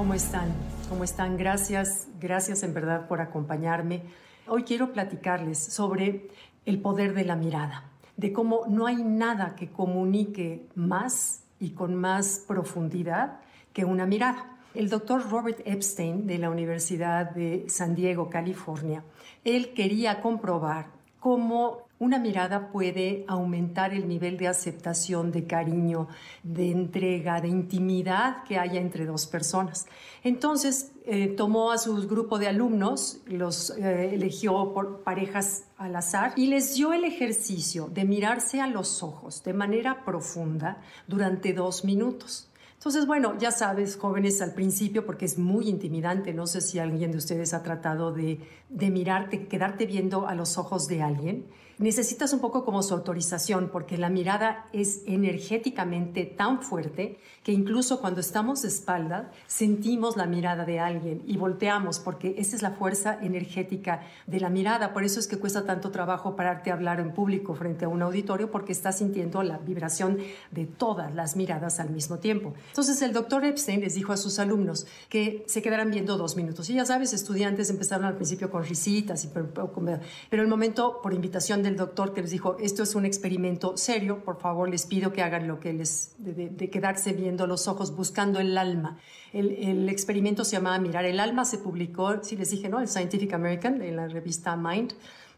¿Cómo están? ¿Cómo están? Gracias, gracias en verdad por acompañarme. Hoy quiero platicarles sobre el poder de la mirada, de cómo no hay nada que comunique más y con más profundidad que una mirada. El doctor Robert Epstein de la Universidad de San Diego, California, él quería comprobar cómo una mirada puede aumentar el nivel de aceptación, de cariño, de entrega, de intimidad que haya entre dos personas. Entonces eh, tomó a su grupo de alumnos, los eh, eligió por parejas al azar y les dio el ejercicio de mirarse a los ojos de manera profunda durante dos minutos. Entonces, bueno, ya sabes, jóvenes al principio, porque es muy intimidante, no sé si alguien de ustedes ha tratado de, de mirarte, quedarte viendo a los ojos de alguien necesitas un poco como su autorización, porque la mirada es energéticamente tan fuerte que incluso cuando estamos de espalda sentimos la mirada de alguien y volteamos, porque esa es la fuerza energética de la mirada. Por eso es que cuesta tanto trabajo pararte a hablar en público frente a un auditorio, porque estás sintiendo la vibración de todas las miradas al mismo tiempo. Entonces el doctor Epstein les dijo a sus alumnos que se quedaran viendo dos minutos. Y ya sabes, estudiantes empezaron al principio con risitas, y, pero el momento por invitación de el doctor que les dijo, esto es un experimento serio, por favor les pido que hagan lo que les, de, quedarse viendo los ojos, buscando el alma. El, experimento se llamaba Mirar el alma, se publicó, si les dije, ¿no? El Scientific American, en la revista Mind.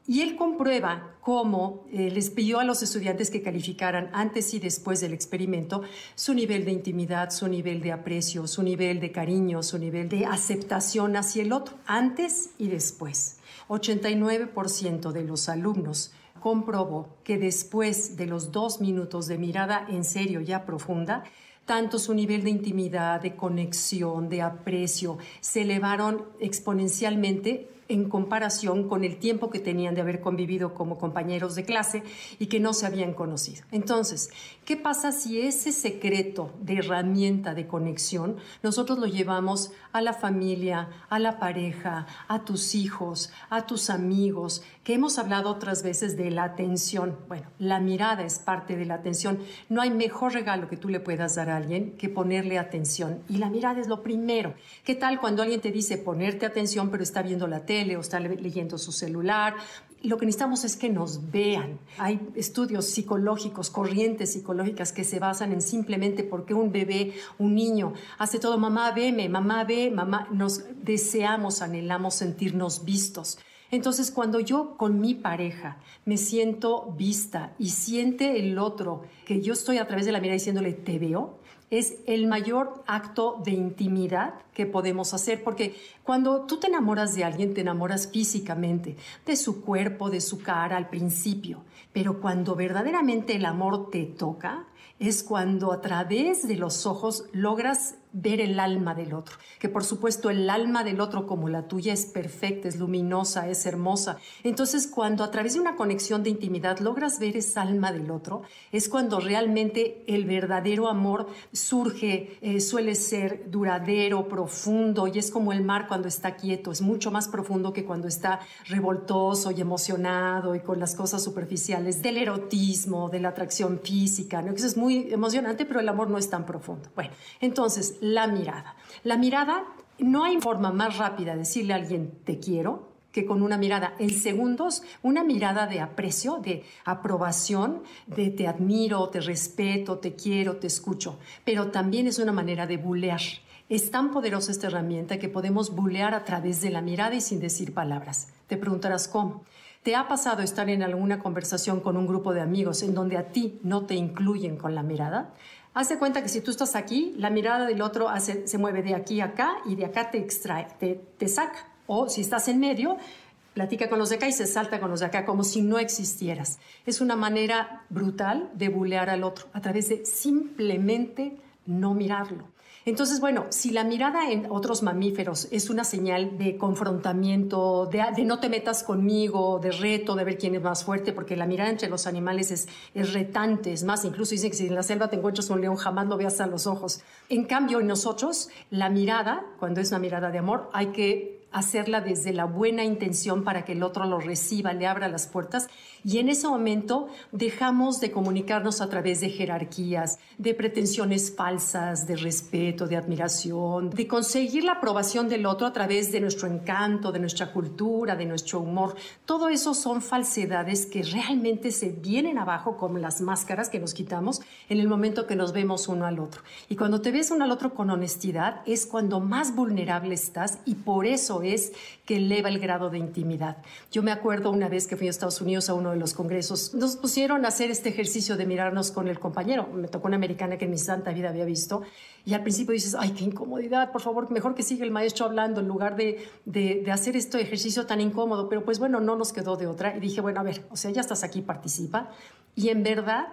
Y él comprueba cómo eh, les pidió a los estudiantes que calificaran antes y después del experimento su nivel de intimidad, su nivel de aprecio, su nivel de cariño, su nivel de aceptación hacia el otro, antes y después. 89% de los alumnos comprobó que después de los dos minutos de mirada en serio ya profunda, tanto su nivel de intimidad, de conexión, de aprecio, se elevaron exponencialmente en comparación con el tiempo que tenían de haber convivido como compañeros de clase y que no se habían conocido. Entonces, ¿qué pasa si ese secreto de herramienta de conexión nosotros lo llevamos a la familia, a la pareja, a tus hijos, a tus amigos, que hemos hablado otras veces de la atención? Bueno, la mirada es parte de la atención. No hay mejor regalo que tú le puedas dar a alguien que ponerle atención. Y la mirada es lo primero. ¿Qué tal cuando alguien te dice ponerte atención pero está viendo la tele? O está leyendo su celular. Lo que necesitamos es que nos vean. Hay estudios psicológicos, corrientes psicológicas que se basan en simplemente porque un bebé, un niño, hace todo, mamá, veme, mamá, ve, mamá, nos deseamos, anhelamos sentirnos vistos. Entonces, cuando yo con mi pareja me siento vista y siente el otro que yo estoy a través de la mirada diciéndole, te veo, es el mayor acto de intimidad que podemos hacer, porque cuando tú te enamoras de alguien, te enamoras físicamente, de su cuerpo, de su cara al principio, pero cuando verdaderamente el amor te toca, es cuando a través de los ojos logras ver el alma del otro, que por supuesto el alma del otro como la tuya es perfecta, es luminosa, es hermosa. Entonces cuando a través de una conexión de intimidad logras ver esa alma del otro, es cuando realmente el verdadero amor surge, eh, suele ser duradero, profundo y es como el mar cuando está quieto, es mucho más profundo que cuando está revoltoso y emocionado y con las cosas superficiales del erotismo, de la atracción física, ¿no? Eso es muy emocionante, pero el amor no es tan profundo. Bueno, entonces la mirada. La mirada, no hay forma más rápida de decirle a alguien te quiero que con una mirada en segundos, una mirada de aprecio, de aprobación, de te admiro, te respeto, te quiero, te escucho, pero también es una manera de bulear. Es tan poderosa esta herramienta que podemos bulear a través de la mirada y sin decir palabras. Te preguntarás cómo. ¿Te ha pasado estar en alguna conversación con un grupo de amigos en donde a ti no te incluyen con la mirada? Hace cuenta que si tú estás aquí, la mirada del otro se mueve de aquí a acá y de acá te extrae, te, te saca. O si estás en medio, platica con los de acá y se salta con los de acá como si no existieras. Es una manera brutal de bulear al otro a través de simplemente no mirarlo. Entonces, bueno, si la mirada en otros mamíferos es una señal de confrontamiento, de, no te metas conmigo, de reto, de ver quién es más fuerte, porque la mirada entre los animales es, retante, es más, incluso dicen que si en la selva te encuentras un león, jamás lo veas a los ojos. En cambio, en nosotros, la mirada, cuando es una mirada de amor, hay que hacerla desde la buena intención para que el otro lo reciba, le abra las puertas. Y en ese momento dejamos de comunicarnos a través de jerarquías, de pretensiones falsas, de respeto, de admiración, de conseguir la aprobación del otro a través de nuestro encanto, de nuestra cultura, de nuestro humor. Todo eso son falsedades que realmente se vienen abajo como las máscaras que nos quitamos en el momento que nos vemos uno al otro. Y cuando te ves uno al otro con honestidad es cuando más vulnerable estás y por eso es que eleva el grado de intimidad. Yo me acuerdo una vez que fui a Estados Unidos a uno de los congresos, nos pusieron a hacer este ejercicio de mirarnos con el compañero. Me tocó una americana que en mi santa vida había visto y al principio dices, ay, qué incomodidad, por favor, mejor que siga el maestro hablando en lugar de, de, de hacer este ejercicio tan incómodo. Pero pues bueno, no nos quedó de otra y dije, bueno, a ver, o sea, ya estás aquí, participa. Y en verdad,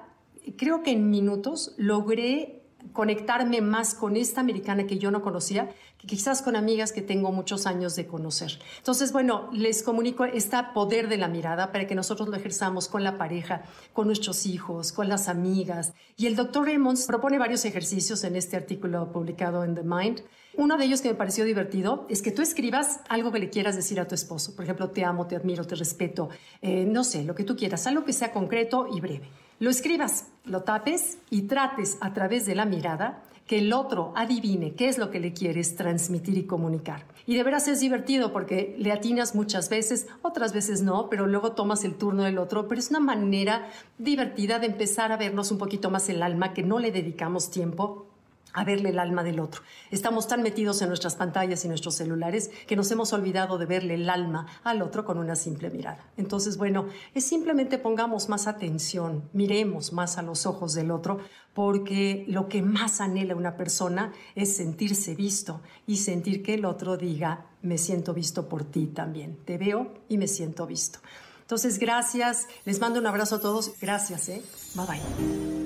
creo que en minutos logré conectarme más con esta americana que yo no conocía, que quizás con amigas que tengo muchos años de conocer. Entonces, bueno, les comunico este poder de la mirada para que nosotros lo ejerzamos con la pareja, con nuestros hijos, con las amigas. Y el doctor Raymond propone varios ejercicios en este artículo publicado en The Mind. Uno de ellos que me pareció divertido es que tú escribas algo que le quieras decir a tu esposo. Por ejemplo, te amo, te admiro, te respeto, eh, no sé, lo que tú quieras, algo que sea concreto y breve lo escribas, lo tapes y trates a través de la mirada que el otro adivine qué es lo que le quieres transmitir y comunicar. Y de veras es divertido porque le atinas muchas veces, otras veces no, pero luego tomas el turno del otro, pero es una manera divertida de empezar a vernos un poquito más el alma que no le dedicamos tiempo a verle el alma del otro. Estamos tan metidos en nuestras pantallas y nuestros celulares que nos hemos olvidado de verle el alma al otro con una simple mirada. Entonces, bueno, es simplemente pongamos más atención, miremos más a los ojos del otro, porque lo que más anhela una persona es sentirse visto y sentir que el otro diga, me siento visto por ti también, te veo y me siento visto. Entonces, gracias, les mando un abrazo a todos, gracias, ¿eh? Bye bye.